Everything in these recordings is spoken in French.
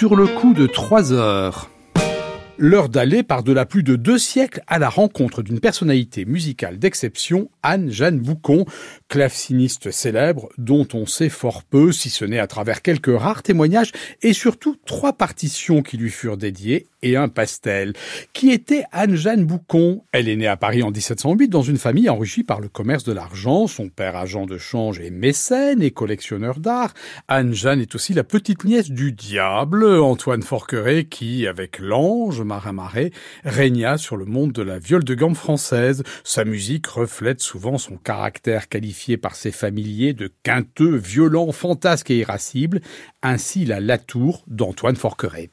sur le coup de 3 heures. L'heure d'aller par-delà plus de deux siècles à la rencontre d'une personnalité musicale d'exception, Anne-Jeanne Boucon, claveciniste célèbre dont on sait fort peu, si ce n'est à travers quelques rares témoignages et surtout trois partitions qui lui furent dédiées et un pastel. Qui était Anne-Jeanne Boucon? Elle est née à Paris en 1708 dans une famille enrichie par le commerce de l'argent. Son père, agent de change, est mécène et collectionneur d'art. Anne-Jeanne est aussi la petite nièce du diable, Antoine Forqueret, qui, avec l'ange, Marin Marais, régna sur le monde de la viole de gamme française. Sa musique reflète souvent son caractère qualifié par ses familiers de quinteux, violent, fantasque et irascible, ainsi la Latour d'Antoine Forqueret.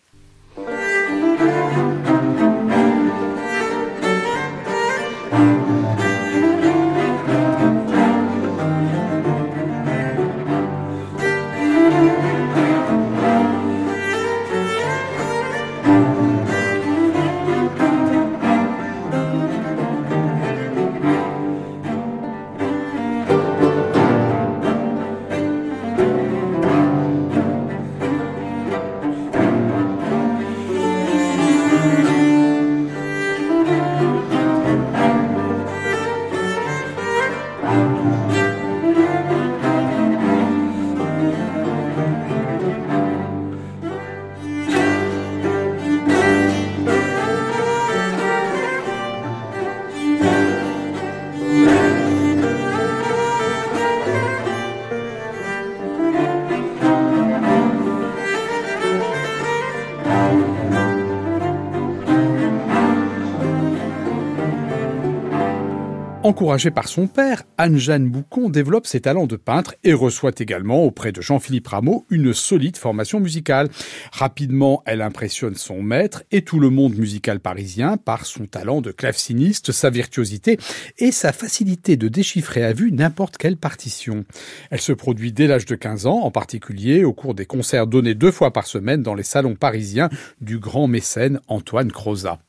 Encouragée par son père, Anne-Jeanne Boucon développe ses talents de peintre et reçoit également auprès de Jean-Philippe Rameau une solide formation musicale. Rapidement, elle impressionne son maître et tout le monde musical parisien par son talent de claveciniste, sa virtuosité et sa facilité de déchiffrer à vue n'importe quelle partition. Elle se produit dès l'âge de 15 ans, en particulier au cours des concerts donnés deux fois par semaine dans les salons parisiens du grand mécène Antoine Crozat.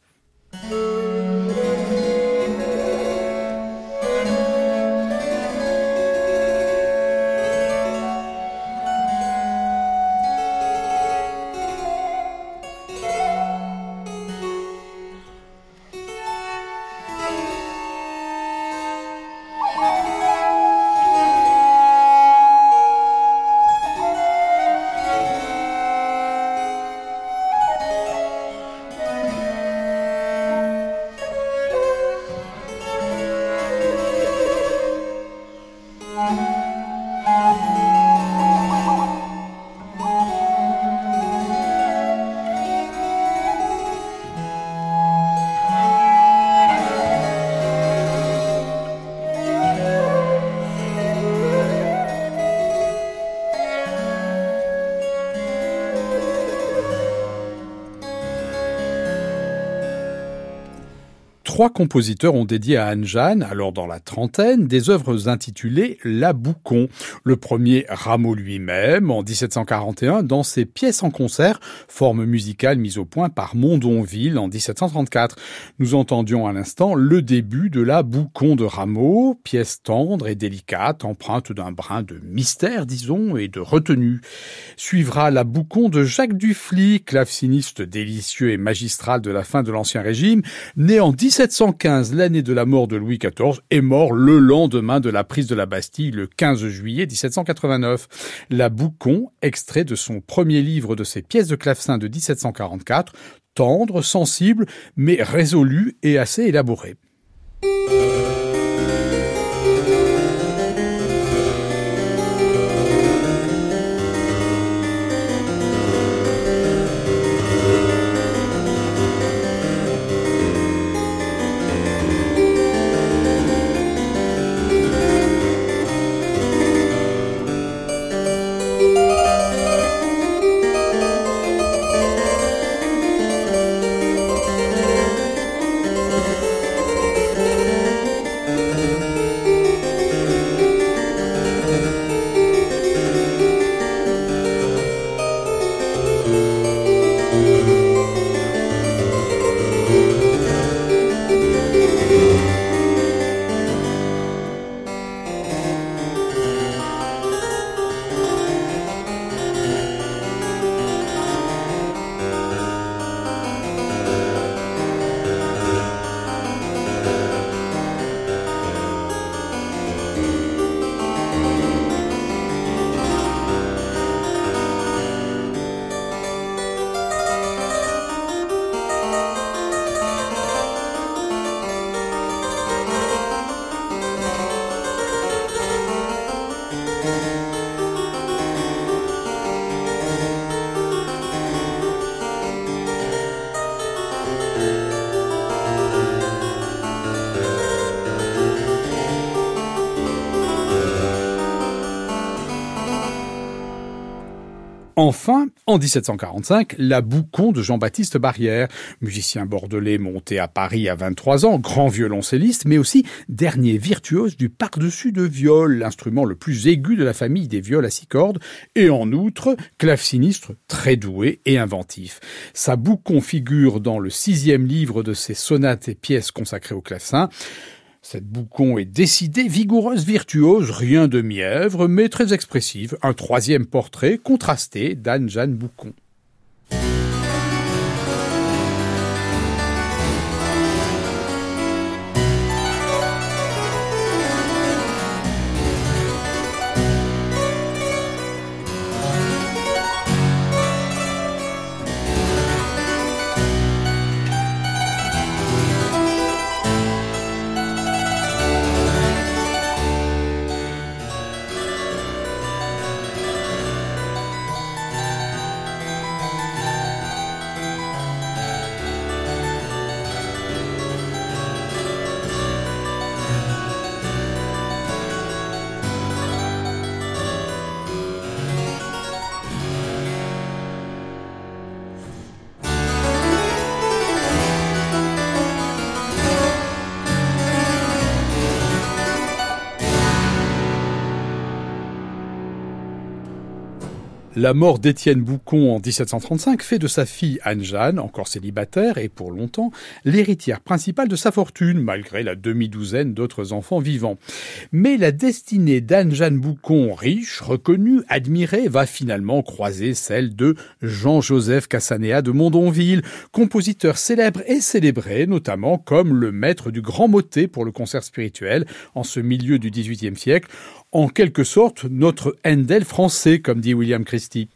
Trois compositeurs ont dédié à Anne-Jeanne, alors dans la trentaine, des œuvres intitulées La Boucon. Le premier, Rameau lui-même, en 1741, dans ses pièces en concert, forme musicale mise au point par Mondonville en 1734. Nous entendions à l'instant le début de La Boucon de Rameau, pièce tendre et délicate, empreinte d'un brin de mystère, disons, et de retenue. Suivra La Boucon de Jacques Dufly, claveciniste délicieux et magistral de la fin de l'Ancien Régime, né en 17 1715, l'année de la mort de Louis XIV, est mort le lendemain de la prise de la Bastille, le 15 juillet 1789. La Boucon, extrait de son premier livre de ses pièces de clavecin de 1744, tendre, sensible, mais résolu et assez élaboré. Enfin, en 1745, la Boucon de Jean-Baptiste Barrière, musicien bordelais monté à Paris à 23 ans, grand violoncelliste, mais aussi dernier virtuose du par-dessus de viol, l'instrument le plus aigu de la famille des viols à six cordes, et en outre, clave sinistre très doué et inventif. Sa Boucon figure dans le sixième livre de ses sonates et pièces consacrées au clavecin. Cette boucon est décidée, vigoureuse, virtuose, rien de mièvre, mais très expressive. Un troisième portrait contrasté d'Anne-Jeanne Boucon. La mort d'Étienne Boucon en 1735 fait de sa fille Anne-Jeanne, encore célibataire et pour longtemps, l'héritière principale de sa fortune, malgré la demi-douzaine d'autres enfants vivants. Mais la destinée d'Anne-Jeanne Boucon, riche, reconnue, admirée, va finalement croiser celle de Jean-Joseph Cassanéa de Mondonville, compositeur célèbre et célébré, notamment comme le maître du grand motet pour le concert spirituel en ce milieu du XVIIIe siècle, en quelque sorte notre Handel français, comme dit William Christie.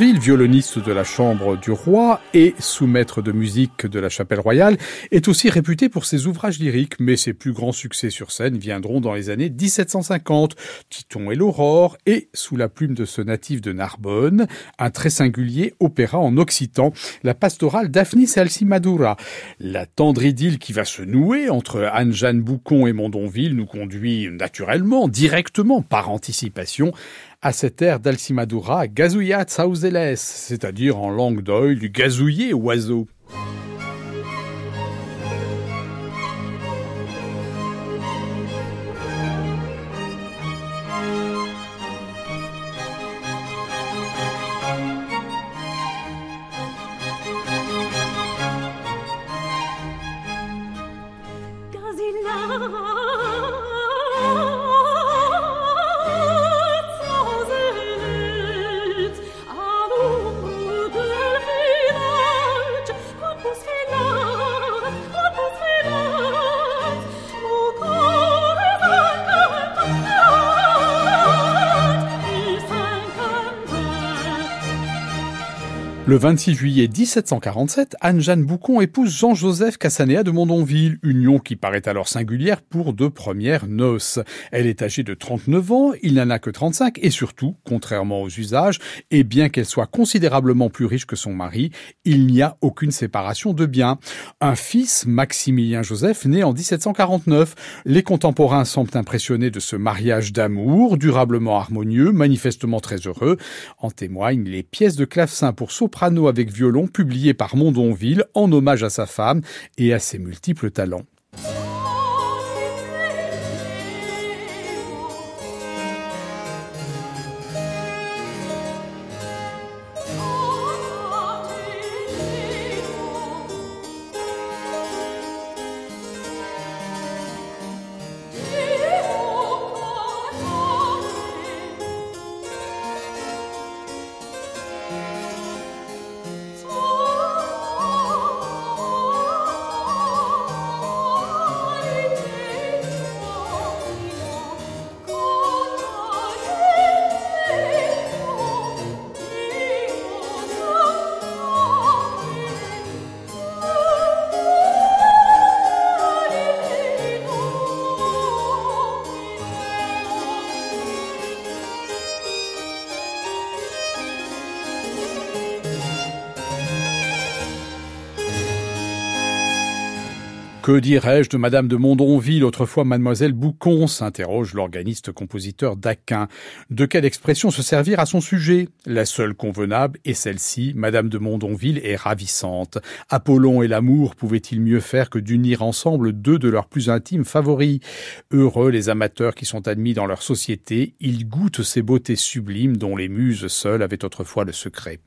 Mondonville, violoniste de la chambre du roi et sous-maître de musique de la chapelle royale, est aussi réputé pour ses ouvrages lyriques, mais ses plus grands succès sur scène viendront dans les années 1750, Titon et l'Aurore, et sous la plume de ce natif de Narbonne, un très singulier opéra en occitan, la pastorale Daphnis Alcimadura. La tendre idylle qui va se nouer entre Anne-Jeanne Boucon et Mondonville nous conduit naturellement, directement, par anticipation, à cette ère d'Alcimadura, gazouillat sauseles, c'est-à-dire en langue d'oeil du gazouiller oiseau. Le 26 juillet 1747, Anne-Jeanne Boucon épouse Jean-Joseph Cassanéa de Mondonville, union qui paraît alors singulière pour de premières noces. Elle est âgée de 39 ans, il n'en a que 35 et surtout, contrairement aux usages, et bien qu'elle soit considérablement plus riche que son mari, il n'y a aucune séparation de biens. Un fils, Maximilien Joseph, né en 1749. Les contemporains semblent impressionnés de ce mariage d'amour, durablement harmonieux, manifestement très heureux. En témoignent les pièces de clavecin pour soprano avec violon publiées par Mondonville en hommage à sa femme et à ses multiples talents. Que dirais-je de Madame de Mondonville, autrefois Mademoiselle Boucon s'interroge l'organiste compositeur d'Aquin. De quelle expression se servir à son sujet? La seule convenable est celle-ci, Madame de Mondonville est ravissante. Apollon et l'amour pouvaient-ils mieux faire que d'unir ensemble deux de leurs plus intimes favoris? Heureux les amateurs qui sont admis dans leur société, ils goûtent ces beautés sublimes dont les muses seules avaient autrefois le secret.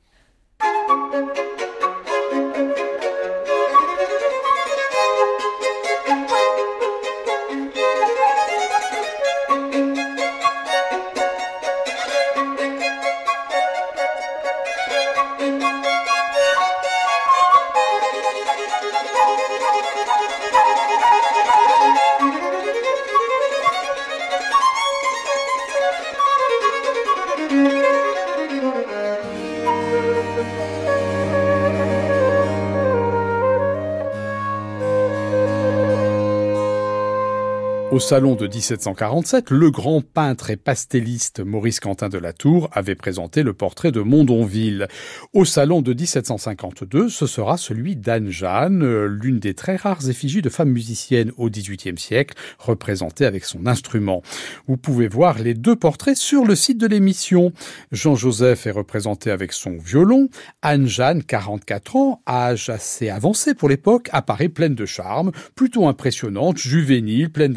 Au salon de 1747, le grand peintre et pastelliste Maurice Quentin de la Tour avait présenté le portrait de Mondonville. Au salon de 1752, ce sera celui d'Anne Jeanne, l'une des très rares effigies de femmes musiciennes au XVIIIe siècle, représentée avec son instrument. Vous pouvez voir les deux portraits sur le site de l'émission. Jean-Joseph est représenté avec son violon. Anne Jeanne, 44 ans, âge assez avancé pour l'époque, apparaît pleine de charme, plutôt impressionnante, juvénile, pleine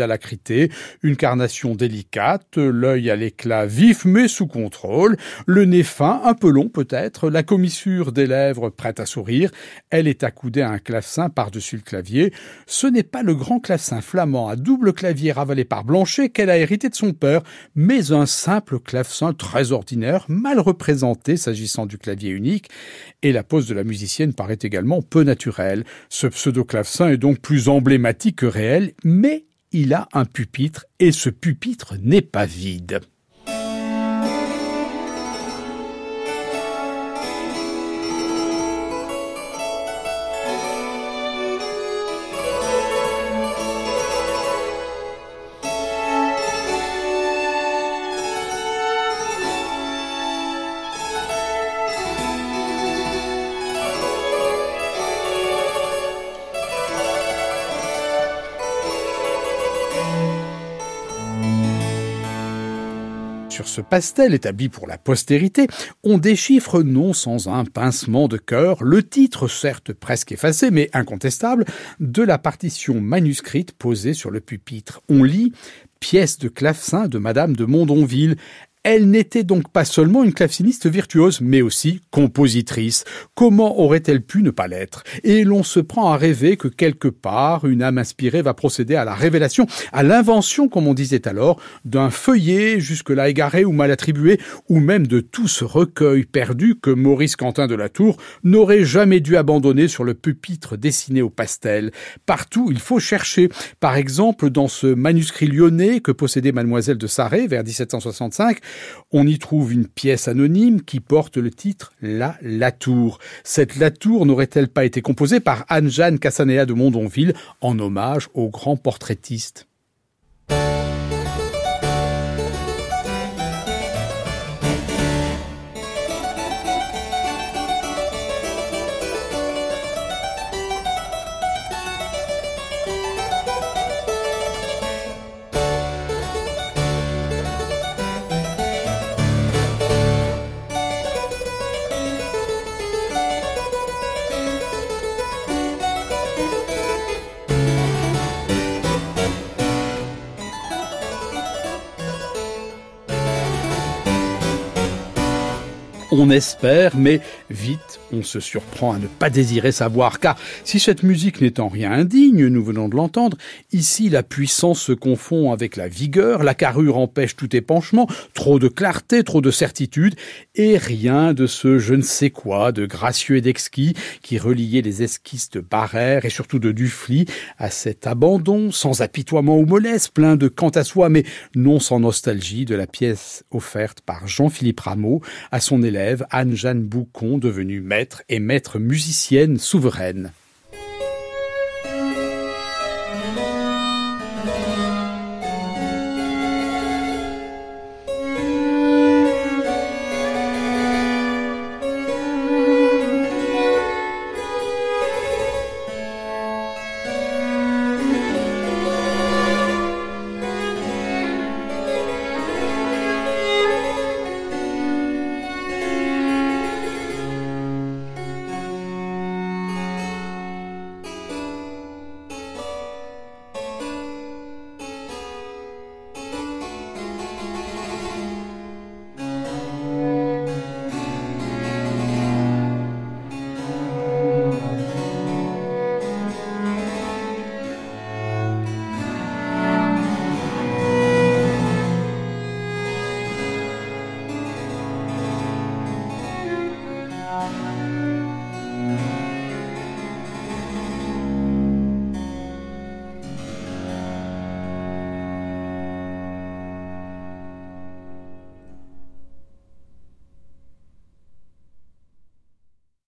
une carnation délicate, l'œil à l'éclat vif mais sous contrôle, le nez fin, un peu long peut-être, la commissure des lèvres prête à sourire, elle est accoudée à un clavecin par-dessus le clavier. Ce n'est pas le grand clavecin flamand à double clavier ravalé par Blanchet qu'elle a hérité de son père, mais un simple clavecin très ordinaire, mal représenté s'agissant du clavier unique, et la pose de la musicienne paraît également peu naturelle. Ce pseudo-clavecin est donc plus emblématique que réel, mais il a un pupitre et ce pupitre n'est pas vide. Sur ce pastel établi pour la postérité, on déchiffre non sans un pincement de cœur le titre, certes presque effacé mais incontestable, de la partition manuscrite posée sur le pupitre. On lit pièce de clavecin de Madame de Mondonville, elle n'était donc pas seulement une claveciniste virtuose, mais aussi compositrice. Comment aurait-elle pu ne pas l'être? Et l'on se prend à rêver que quelque part, une âme inspirée va procéder à la révélation, à l'invention, comme on disait alors, d'un feuillet jusque-là égaré ou mal attribué, ou même de tout ce recueil perdu que Maurice Quentin de la Tour n'aurait jamais dû abandonner sur le pupitre dessiné au pastel. Partout, il faut chercher. Par exemple, dans ce manuscrit lyonnais que possédait Mademoiselle de Sarré vers 1765, On y trouve une pièce anonyme qui porte le titre La Latour. Cette Latour n'aurait-elle pas été composée par Anne-Jeanne Cassanéa de Mondonville en hommage au grand portraitiste? On espère, mais vite, on se surprend à ne pas désirer savoir, car si cette musique n'est en rien indigne, nous venons de l'entendre, ici la puissance se confond avec la vigueur, la carrure empêche tout épanchement, trop de clarté, trop de certitude, et rien de ce je ne sais quoi de gracieux et d'exquis qui reliait les esquisses de Barrère et surtout de Dufly à cet abandon, sans apitoiement ou mollesse, plein de quant à soi, mais non sans nostalgie de la pièce offerte par Jean-Philippe Rameau à son élève Anne-Jeanne Boucon, devenue maître et maître musicienne souveraine.